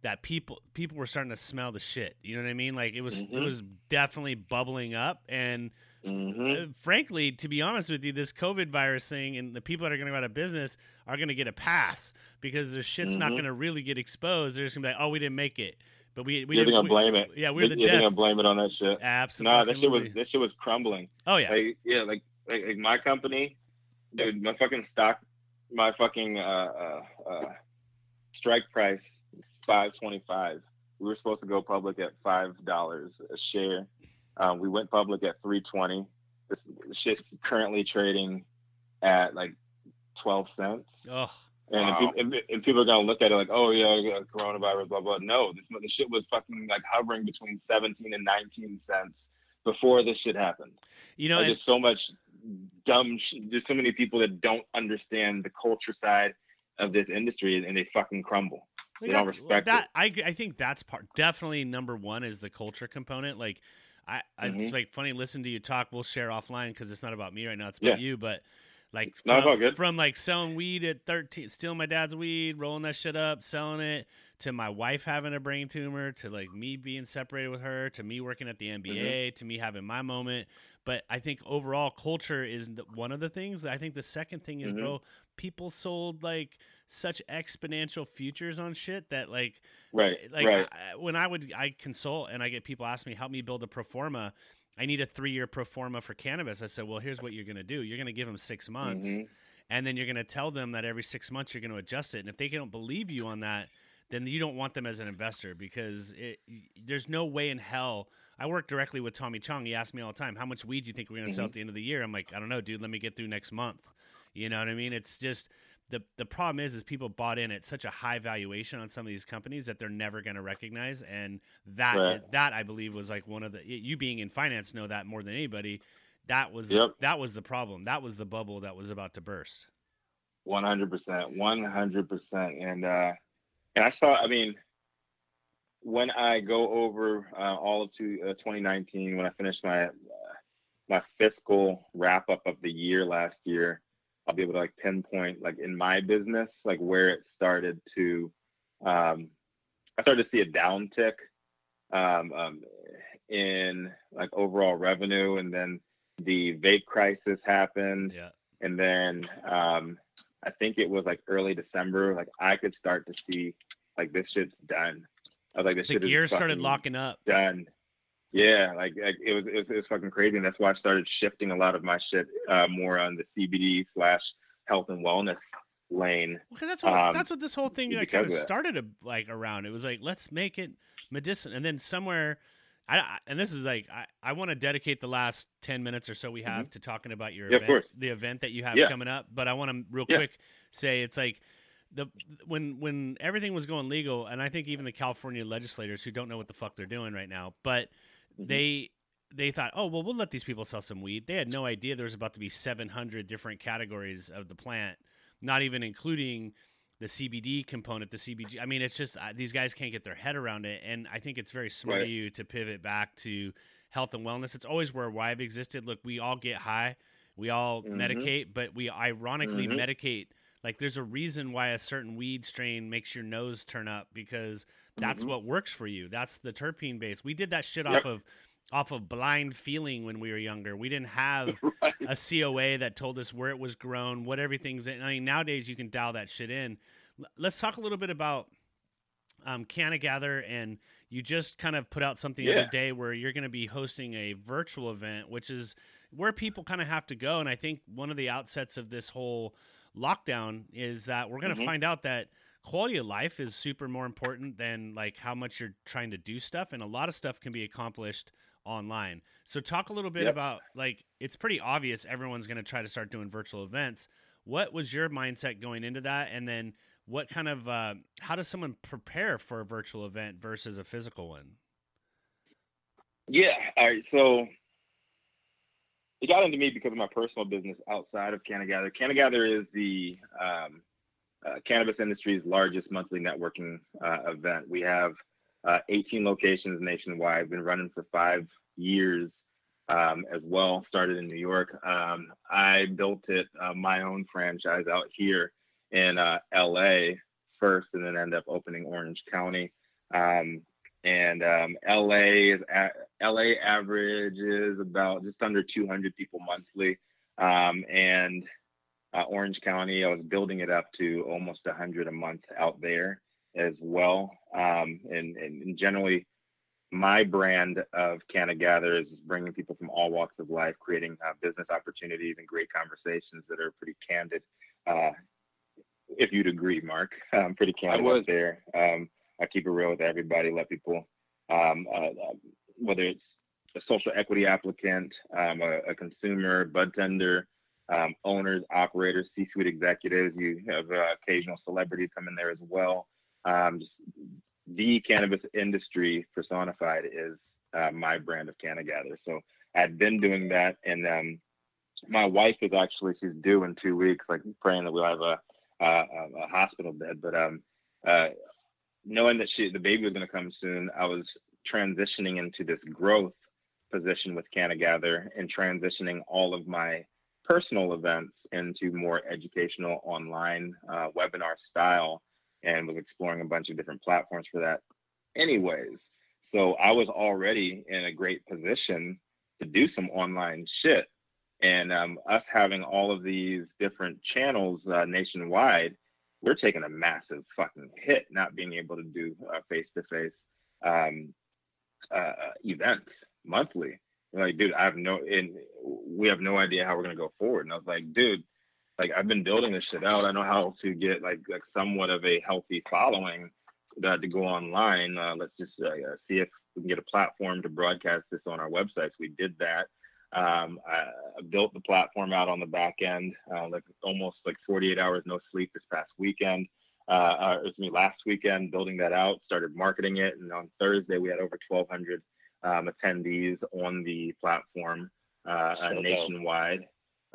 that people people were starting to smell the shit. You know what I mean? Like it was mm-hmm. it was definitely bubbling up and Mm-hmm. Uh, frankly, to be honest with you, this COVID virus thing and the people that are going to go out of business are going to get a pass because their shit's mm-hmm. not going to really get exposed. They're just going to be like, oh, we didn't make it. But we, we you're gonna blame it. Yeah, we're the you're death. gonna blame it on that shit. Absolutely. No, that shit was that shit was crumbling. Oh yeah. Like, yeah, like, like, like my company, dude, my fucking stock my fucking uh, uh, uh, strike price five twenty five. We were supposed to go public at five dollars a share. Um, we went public at three twenty. This shit's currently trading at like twelve cents. Oh, And, Wow. if, if, if people are gonna look at it like, oh yeah, yeah, coronavirus, blah blah. No, this the shit was fucking like hovering between seventeen and nineteen cents before this shit happened. you know, Like, and- there's so much dumb. Sh- there's so many people that don't understand the culture side of this industry, and they fucking crumble. They They don't respect that. I I think that's part definitely number one is the culture component. Like, I it's Mhm. like funny listen to you talk. We'll share offline because it's not about me right now. It's about Yeah. you. But like, from, from like selling weed at thirteen, stealing my dad's weed, rolling that shit up, selling it, to my wife having a brain tumor, to like me being separated with her, to me working at the NBA, Mm-hmm. to me having my moment. But I think overall culture is one of the things. I think the second thing is, Mhm. bro, people sold like such exponential futures on shit that like Right, like right. I, when I would I consult and I get people ask me help me build a pro forma. I need a three year pro forma for cannabis. I said, well, here's what you're gonna do. You're gonna give them six months, Mhm. and then you're gonna tell them that every six months you're gonna adjust it. And if they don't believe you on that, then you don't want them as an investor because it, there's no way in hell. I work directly with Tommy Chong. He asks me all the time, "How much weed do you think we're gonna sell Mhm. at the end of the year?" I'm like, "I don't know, dude. Let me get through next month." You know what I mean? It's just the the problem is is people bought in at such a high valuation on some of these companies that they're never going to recognize, and that Right. that I believe was like one of the you being in finance know that more than anybody. That was Yep. that was the problem. That was the bubble that was about to burst. One hundred percent, one hundred percent, and uh, and I saw. I mean, when I go over uh, all of two, uh, 2019, when I finished my uh, my fiscal wrap up of the year last year, I'll be able to like pinpoint like in my business like where it started to. Um, I started to see a downtick um, um, in like overall revenue, and then the vape crisis happened Yeah. and then um, I think it was like early December. Like I could start to see like this shit's done. I was like, this The shit is gears started locking up. done. Yeah, like, like it was, it was it was fucking crazy, and that's why I started shifting a lot of my shit uh, more on the CBD slash health and wellness lane. Because that's what Um, that's what this whole thing like, kind of of started a, like around. It was like let's make it medicinal, and then somewhere, I, I and this is like I, I want to dedicate the last ten minutes or so we have to talking about your Mm-hmm. Yeah, event, the event that you have Yeah. coming up. But I want to real Yeah. quick say it's like the when when everything was going legal, and I think even the California legislators who don't know what the fuck they're doing right now, but Mhm. they they thought, oh well, we'll let these people sell some weed. They had no idea there was about to be 700 different categories of the plant, not even including the CBD component, the CBG. I mean, it's just uh, these guys can't get their head around it, and I think it's very smart of you to pivot back to health and wellness. It's always where I've existed. Look, we all get high, we all Mhm. medicate, but we ironically Mhm. medicate. Like, there's a reason why a certain weed strain makes your nose turn up because that's Mhm. what works for you. That's the terpene base. We did that shit Yep. off of off of blind feeling when we were younger. We didn't have right. a COA that told us where it was grown, what everything's in. I mean, nowadays you can dial that shit in. L- Let's talk a little bit about um, Canna Gather, and you just kind of put out something the other day where you're going to be hosting a virtual event, which is where people kind of have to go. And I think one of the outsets of this whole lockdown is that we're going to Mhm. find out that quality of life is super more important than like how much you're trying to do stuff, and a lot of stuff can be accomplished online. So talk a little bit Yep. about like it's pretty obvious everyone's going to try to start doing virtual events. What was your mindset going into that and then what kind of uh, how does someone prepare for a virtual event versus a physical one? Yeah. All right. So it got into me because of my personal business outside of Canna Gather. Canna Gather is the um, uh, cannabis industry's largest monthly networking uh, event. We have uh, 18 locations nationwide. Been running for five years um, as well. Started in New York. Um, I built it uh, my own franchise out here in uh, LA first, and then end up opening Orange County. Um, and um, LA is at, LA average is about just under 200 people monthly, um, and uh, Orange County, I was building it up to almost 100 a month out there as well. Um, and, and, generally, my brand of Canna Gather is bringing people from all walks of life, creating uh, business opportunities and great conversations that are pretty candid. Uh, if you'd agree, Mark. I'm pretty candid out there. Um, I keep it real with everybody. Let people, um, uh, uh, whether it's a social equity applicant, um, a, a, consumer, bud tender, um, owners, operators, C-suite executives. You have uh, occasional celebrities come in there as well. Um, just the cannabis industry personified is uh, my brand of CannaGather. So I've been doing that, and um, my wife is actually she's due in two weeks. Like praying that we'll have a a, a hospital bed, but um, uh, knowing that she the baby was going to come soon, I was transitioning into this growth position with CannaGather and transitioning all of my personal events into more educational online uh, webinar style and was exploring a bunch of different platforms for that. Anyways so i was already in a great position to do some online shit. And um, us having all of these different channels uh, nationwide we're taking a massive fucking hit not being able to do face to face events monthly. Like, dude, I have no, and we have no idea how we're gonna go forward. And I was like, dude, like I've been building this shit out. I know how to get like like somewhat of a healthy following that to go online. Uh, let's just uh, see if we can get a platform to broadcast this on our websites. We did that. Um, I, built the platform out on the back end, uh, like almost like 48 hours no sleep this past weekend. Uh, uh, it was me last weekend building that out, started marketing it, and on Thursday we had over 1,200 um, attendees on the platform uh, so nationwide.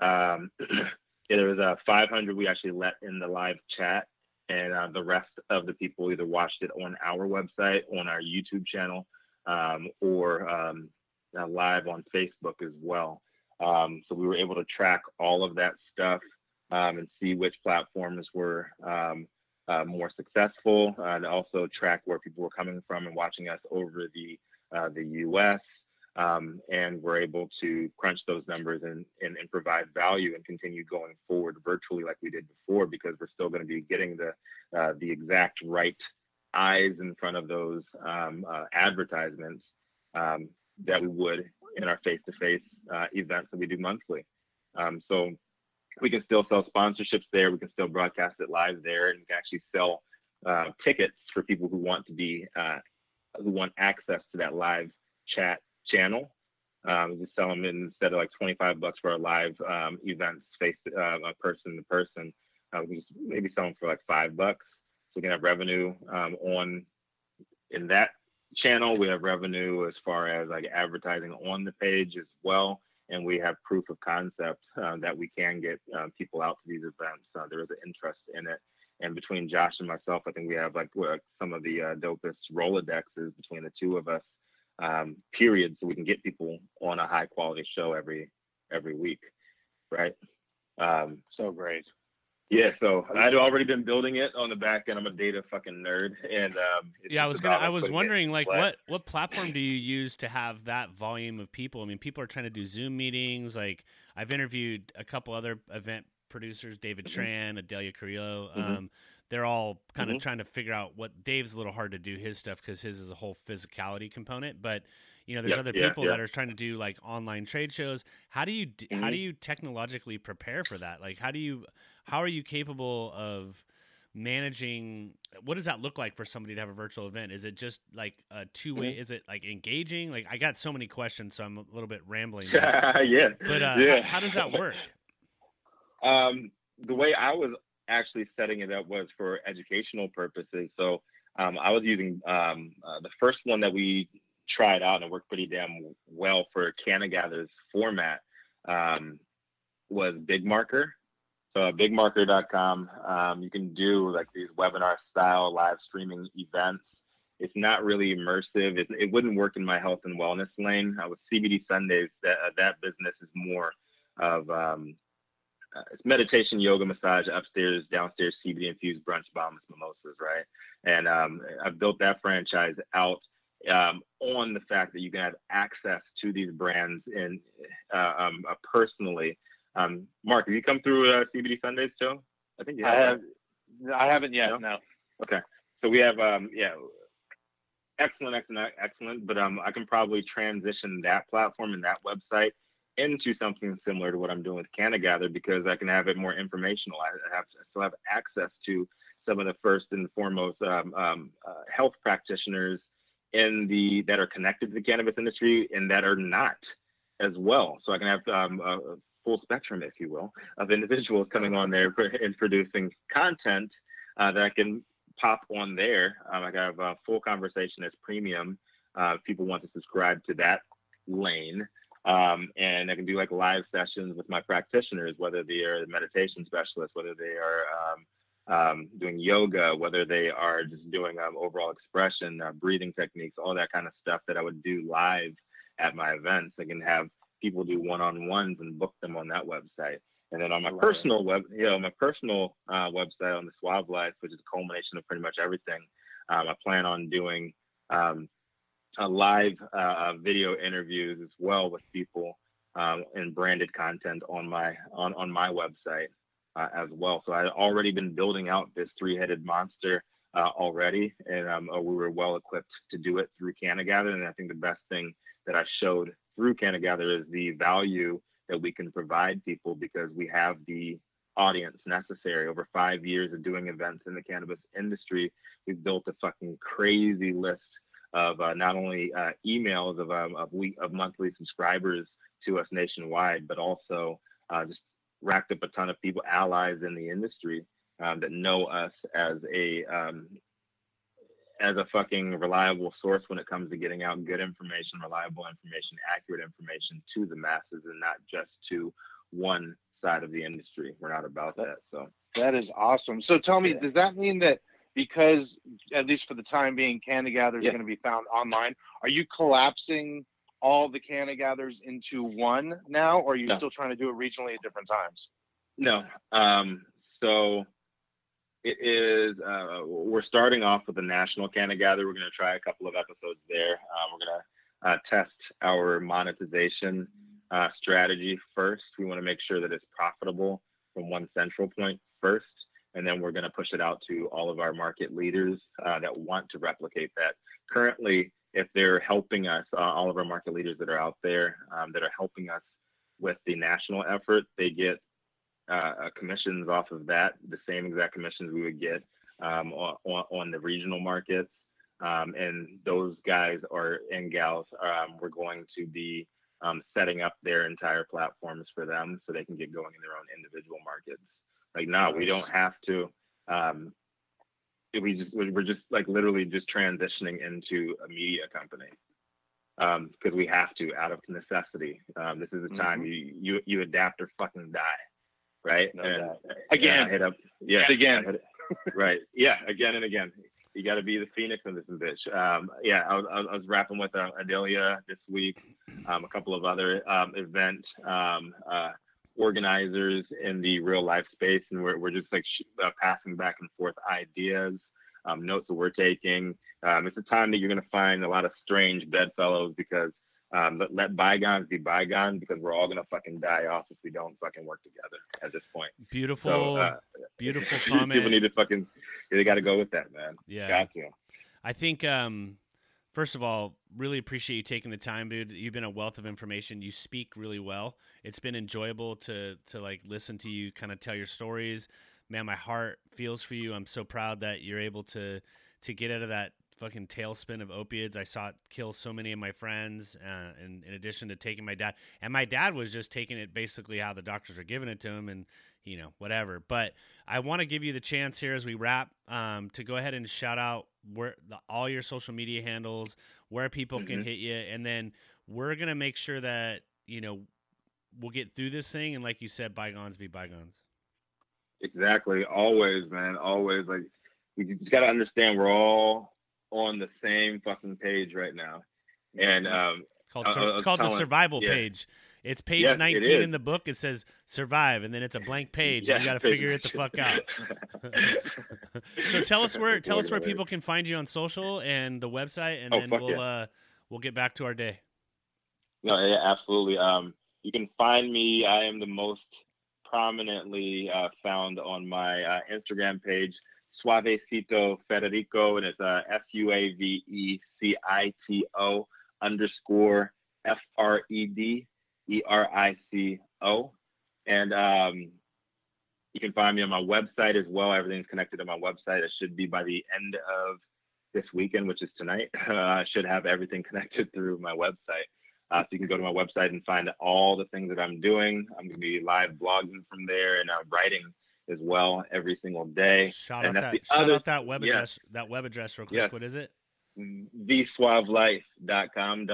Um, yeah, there was a 500 we actually let in the live chat, and uh, the rest of the people either watched it on our website, on our YouTube channel, um, or um, uh, live on Facebook as well. Um, so we were able to track all of that stuff um, and see which platforms were um, uh, more successful, and also track where people were coming from and watching us over the uh, the US, um, and we're able to crunch those numbers and, and, and, provide value and continue going forward virtually like we did before because we're still going to be getting the uh, the exact right eyes in front of those um, uh, advertisements um, that we would in our face-to-face uh, events that we do monthly. Um, so we can still sell sponsorships there. We can still broadcast it live there, and we can actually sell uh, tickets for people who want to be uh, who want access to that live chat channel. Um, just sell them instead of like 25 bucks for a live um, events, face uh, person to person. Uh, we just maybe sell them for like five bucks. So we can have revenue um, on in that channel. We have revenue as far as like advertising on the page as well. And we have proof of concept uh, that we can get uh, people out to these events. Uh, there is an interest in it. And between Josh and myself, I think we have like some of the uh, dopest Rolodexes between the two of us. Um, period, so we can get people on a high quality show every every week, right? Um, so great. Yeah, so I'd already been building it on the back end. I'm a data fucking nerd, and um, yeah, I was gonna. I was wondering, like, what what platform do you use to have that volume of people? I mean, people are trying to do Zoom meetings. Like, I've interviewed a couple other event producers, David mm-hmm. Tran, Adelia Carrillo. Mm-hmm. They're all kind of mm-hmm. trying to figure out what Dave's a little hard to do his stuff because his is a whole physicality component. But you know, there's yep, other people yeah, yeah. that are trying to do like online trade shows. How do you how do mm-hmm. you technologically prepare for that? Like, how do you how are you capable of managing what does that look like for somebody to have a virtual event is it just like a two way mm-hmm. is it like engaging like i got so many questions so i'm a little bit rambling yeah but uh, yeah. How, how, does that work um, the way I was actually setting it up was for educational purposes. So um, I was using um, uh, the first one that we tried out and it worked pretty damn well for CannaGather's format um, was BigMarker. So BigMarker.com, um, you can do like these webinar style live streaming events. It's not really immersive. It, it wouldn't work in my health and wellness lane. Uh, with CBD Sundays, that uh, that business is more of um, uh, it's meditation, yoga, massage, upstairs, downstairs, CBD infused brunch bombs, mimosas, right? And um, I've built that franchise out um, on the fact that you can have access to these brands and uh, um, uh, personally. Um, Mark, have you come through uh, CBD Sundays, Joe? I think you have. I, have, I haven't yet. No? no. Okay. So we have, um, yeah, excellent, excellent, excellent. But um, I can probably transition that platform and that website into something similar to what I'm doing with CannaGather because I can have it more informational. I have I still have access to some of the first and foremost um, um, uh, health practitioners in the that are connected to the cannabis industry and that are not as well. So I can have um, a full spectrum, if you will, of individuals coming on there and producing content uh, that I can pop on there. Um, I have a full conversation as premium. Uh, if people want to subscribe to that lane. Um, and I can do like live sessions with my practitioners, whether they are meditation specialists, whether they are um, um, doing yoga, whether they are just doing um, overall expression, uh, breathing techniques, all that kind of stuff that I would do live at my events. I can have people do one-on-ones and book them on that website. And then on my personal web, you know, my personal uh, website on the Suave Life, which is a culmination of pretty much everything, um, I plan on doing um, a live uh, video interviews as well with people um, and branded content on my on on my website uh, as well. So I had already been building out this three-headed monster uh, already, and um, uh, we were well equipped to do it through CannaGather. And I think the best thing that I showed through CannaGather is the value that we can provide people because we have the audience necessary. Over five years of doing events in the cannabis industry, we've built a fucking crazy list of uh, not only uh, emails of um, of week of monthly subscribers to us nationwide, but also uh, just racked up a ton of people, allies in the industry um, that know us as a um, as a fucking reliable source when it comes to getting out good information, reliable information, accurate information to the masses, and not just to one side of the industry. We're not about that. So that is awesome. So tell me, yeah. does that mean that because at least for the time being, CannaGather is yeah. going to be found online? Are you collapsing all the CannaGathers into one now, or are you no. still trying to do it regionally at different times? No. Um, so it is. Uh, we're starting off with the national CannaGather. We're going to try a couple of episodes there. Um, we're going to uh, test our monetization uh, strategy first. We want to make sure that it's profitable from one central point first, and then we're going to push it out to all of our market leaders uh, that want to replicate that. Currently, if they're helping us, uh, all of our market leaders that are out there um, that are helping us with the national effort, they get uh, uh, commissions off of that, the same exact commissions we would get um, on, on, the regional markets. Um, and those guys or and gals, um, we're going to be um, setting up their entire platforms for them so they can get going in their own individual markets. Like, no, we don't have to. Um, we just we're just like literally just transitioning into a media company because um, we have to out of necessity. Um, this is the time mm-hmm. you you you adapt or fucking die right? No and, again, yeah, hit up, yeah, again, right, yeah, again and again. You got to be the phoenix in this bitch. Um, yeah, I was, I was rapping with uh, Adelia this week, um, a couple of other um, event um, uh, organizers in the real life space, and we're, we're just like sh- uh, passing back and forth ideas, um, notes that we're taking. Um, it's a time that you're going to find a lot of strange bedfellows because um, but let bygones be bygones because we're all gonna fucking die off if we don't fucking work together at this point. Beautiful, so, uh, beautiful comment. People need to fucking, they got to go with that, man. Yeah, got to. I think, um, first of all, really appreciate you taking the time, dude. You've been a wealth of information. You speak really well. It's been enjoyable to to like listen to you kind of tell your stories. Man, my heart feels for you. I'm so proud that you're able to to get out of that fucking tailspin of opiates. I saw it kill so many of my friends, uh, and in addition to taking my dad, and my dad was just taking it basically how the doctors are giving it to him, and you know whatever. But I want to give you the chance here as we wrap um, to go ahead and shout out where the, all your social media handles, where people mm-hmm. can hit you, and then we're gonna make sure that you know we'll get through this thing, and like you said, bygones be bygones. Exactly. Always, man. Always. Like you just got to understand we're all on the same fucking page right now, and um, called, it's called telling, the survival yeah. page. It's page yes, 19 it in the book. It says survive, and then it's a blank page. Yeah, you got to figure it the fuck out. so tell us where tell us where people can find you on social and the website, and oh, then we'll yeah. uh, we'll get back to our day. No, yeah, absolutely. Um, you can find me. I am the most prominently uh, found on my uh, Instagram page Suavecito Federico, and it's uh, S U A V E C I T O underscore F R E D. E R I C O. And um, you can find me on my website as well. Everything's connected to my website. It should be by the end of this weekend, which is tonight. Uh, I should have everything connected through my website. Uh, so you can go to my website and find all the things that I'm doing. I'm going to be live blogging from there and uh, writing as well every single day. Shout and out that, shout other, out that web yes. address. That web address, real quick. Yes. What is it? thesuavelife.com,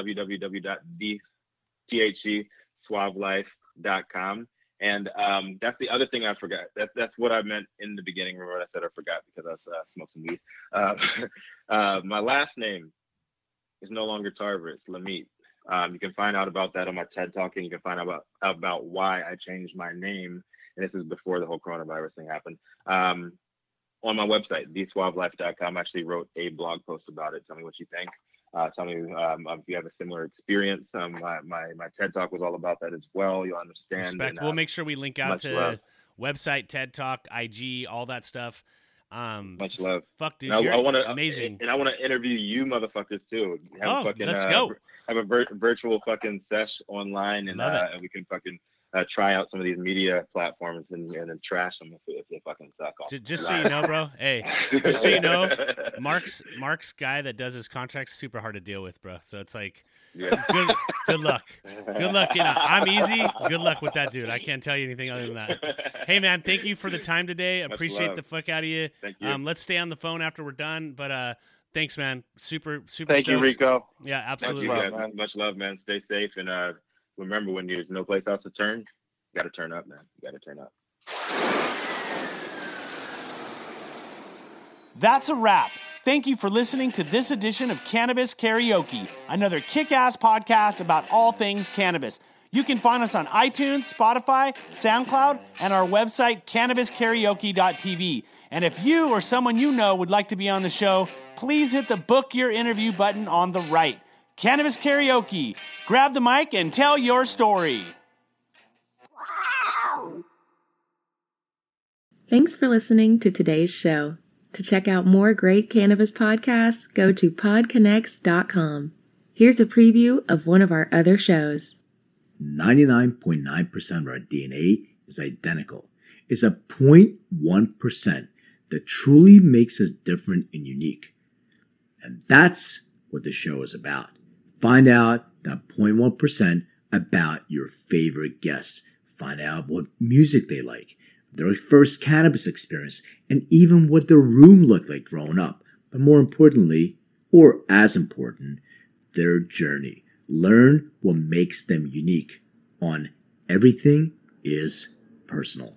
www.thesuavelife.com. And um, that's the other thing I forgot. That, that's what I meant in the beginning. Remember I said I forgot because I uh, smoked some weed. Uh, uh, my last name is no longer Tarver. It's Lamit. Um, you can find out about that on my TED Talk, and you can find out about, about why I changed my name. And this is before the whole coronavirus thing happened. Um, on my website, thesuavelife.com, I actually wrote a blog post about it. Tell me what you think. Uh, tell me um, if you have a similar experience. Um, my, my, my TED Talk was all about that as well. You'll understand. Respect. And, we'll uh, make sure we link out to love. website, TED Talk, IG, all that stuff. Um, Much love. Fuck, dude, I, I want to amazing. and I want to interview you, motherfuckers, too. Have Oh, a fucking, let's uh, go. Have a vir- virtual fucking sesh online, and uh, and we can fucking uh, try out some of these media platforms and, and then trash them if, if they fucking suck. off. Ju- just so you know, bro. Hey, just so you know, Mark's Mark's guy that does his contracts super hard to deal with, bro. So it's like Yeah. good good luck. Good luck. You know, I'm easy. Good luck with that dude. I can't tell you anything other than that. Hey man, thank you for the time today. Much Appreciate the fuck out of you. Thank you. Um, let's stay on the phone after we're done. But uh, thanks, man. Super super. Thank you. Rico. Yeah, Much, absolutely. love, man. Much love, man. Stay safe, and uh, remember when there's no place else to turn, you got to turn up, man. You got to turn up. That's a wrap. Thank you for listening to this edition of Cannabis Karaoke, another kick ass podcast about all things cannabis. You can find us on iTunes, Spotify, SoundCloud, and our website, cannabiskaraoke.tv. And if you or someone you know would like to be on the show, please hit the book your interview button on the right. Cannabis Karaoke. Grab the mic and tell your story. Thanks for listening to today's show. To check out more great cannabis podcasts, go to podconnects.com. Here's a preview of one of our other shows. 99.9% of our DNA is identical. It's a 0.1% that truly makes us different and unique. And that's what the show is about. Find out that 0.1% about your favorite guests. Find out what music they like, their first cannabis experience, and even what their room looked like growing up. But more importantly, or as important, their journey. Learn what makes them unique on Everything is Personal.